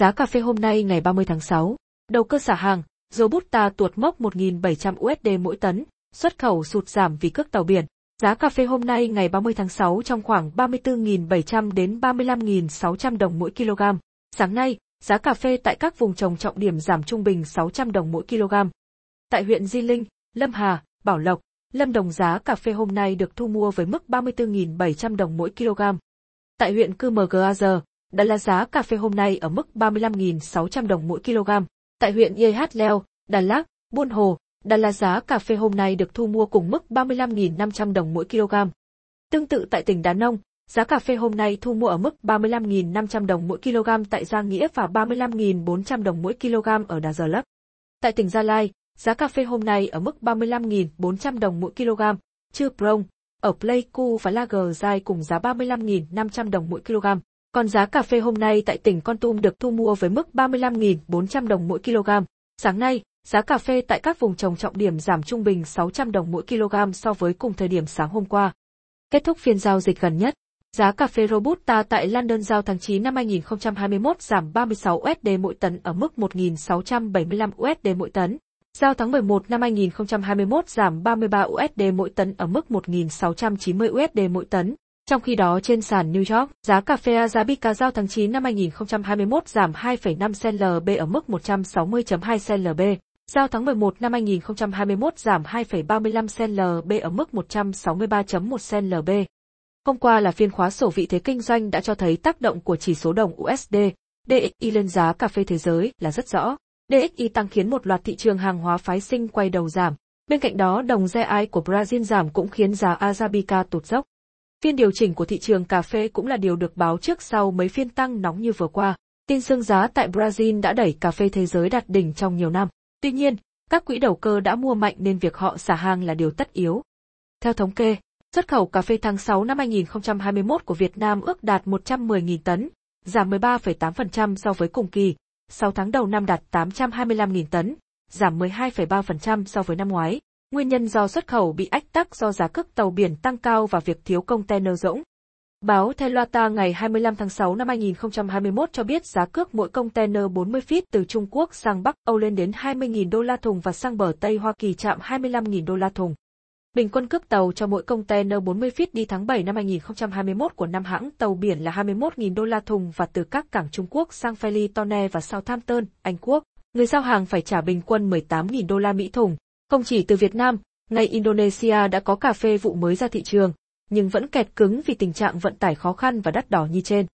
Giá cà phê hôm nay ngày 30 tháng 6, đầu cơ xả hàng, Robusta tuột mốc 1.700 USD mỗi tấn, xuất khẩu sụt giảm vì cước tàu biển. Giá cà phê hôm nay ngày 30 tháng 6 trong khoảng 34.700 đến 35.600 đồng mỗi kg. Sáng nay, giá cà phê tại các vùng trồng trọng điểm giảm trung bình 600 đồng mỗi kg. Tại huyện Di Linh, Lâm Hà, Bảo Lộc, Lâm Đồng giá cà phê hôm nay được thu mua với mức 34.700 đồng mỗi kg. Tại huyện Cư Mờ Gờ đã là giá cà phê hôm nay ở mức 35.600 đồng mỗi kg. Tại huyện Yhat Leo, Đà Lạt, Buôn Hồ, Đà là giá cà phê hôm nay được thu mua cùng mức 35.500 đồng mỗi kg. Tương tự tại tỉnh Đà Nông, giá cà phê hôm nay thu mua ở mức 35.500 đồng mỗi kg tại Gia Nghĩa và 35.400 đồng mỗi kg ở Đà Giờ Lấp. Tại tỉnh Gia Lai, giá cà phê hôm nay ở mức 35.400 đồng mỗi kg. Chư Prong, ở Pleiku và Lager Dai cùng giá 35.500 đồng mỗi kg. Còn giá cà phê hôm nay tại tỉnh Con Tum được thu mua với mức 35.400 đồng mỗi kg. Sáng nay, giá cà phê tại các vùng trồng trọng điểm giảm trung bình 600 đồng mỗi kg so với cùng thời điểm sáng hôm qua. Kết thúc phiên giao dịch gần nhất, giá cà phê Robusta tại London giao tháng 9 năm 2021 giảm 36 USD mỗi tấn ở mức 1.675 USD mỗi tấn. Giao tháng 11 năm 2021 giảm 33 USD mỗi tấn ở mức 1.690 USD mỗi tấn. Trong khi đó trên sàn New York, giá cà phê Arabica giao tháng 9 năm 2021 giảm 2,5 cent LB ở mức 160.2 cent LB. Giao tháng 11 năm 2021 giảm 2,35 cent LB ở mức 163.1 cent LB. Hôm qua là phiên khóa sổ vị thế kinh doanh đã cho thấy tác động của chỉ số đồng USD, DXY lên giá cà phê thế giới là rất rõ. DXY tăng khiến một loạt thị trường hàng hóa phái sinh quay đầu giảm. Bên cạnh đó đồng GI của Brazil giảm cũng khiến giá Arabica tụt dốc. Phiên điều chỉnh của thị trường cà phê cũng là điều được báo trước sau mấy phiên tăng nóng như vừa qua. Tin sương giá tại Brazil đã đẩy cà phê thế giới đạt đỉnh trong nhiều năm. Tuy nhiên, các quỹ đầu cơ đã mua mạnh nên việc họ xả hàng là điều tất yếu. Theo thống kê, xuất khẩu cà phê tháng 6 năm 2021 của Việt Nam ước đạt 110.000 tấn, giảm 13,8% so với cùng kỳ. 6 tháng đầu năm đạt 825.000 tấn, giảm 12,3% so với năm ngoái. Nguyên nhân do xuất khẩu bị ách tắc do giá cước tàu biển tăng cao và việc thiếu container rỗng. Báo Telata ngày 25 tháng 6 năm 2021 cho biết giá cước mỗi container 40 feet từ Trung Quốc sang Bắc Âu lên đến 20.000 đô la thùng và sang bờ Tây Hoa Kỳ chạm 25.000 đô la thùng. Bình quân cước tàu cho mỗi container 40 feet đi tháng 7 năm 2021 của năm hãng tàu biển là 21.000 đô la thùng và từ các cảng Trung Quốc sang Felitone và Southampton, Anh Quốc, người giao hàng phải trả bình quân 18.000 đô la Mỹ thùng. Không chỉ từ Việt Nam, ngay Indonesia đã có cà phê vụ mới ra thị trường, nhưng vẫn kẹt cứng vì tình trạng vận tải khó khăn và đắt đỏ như trên.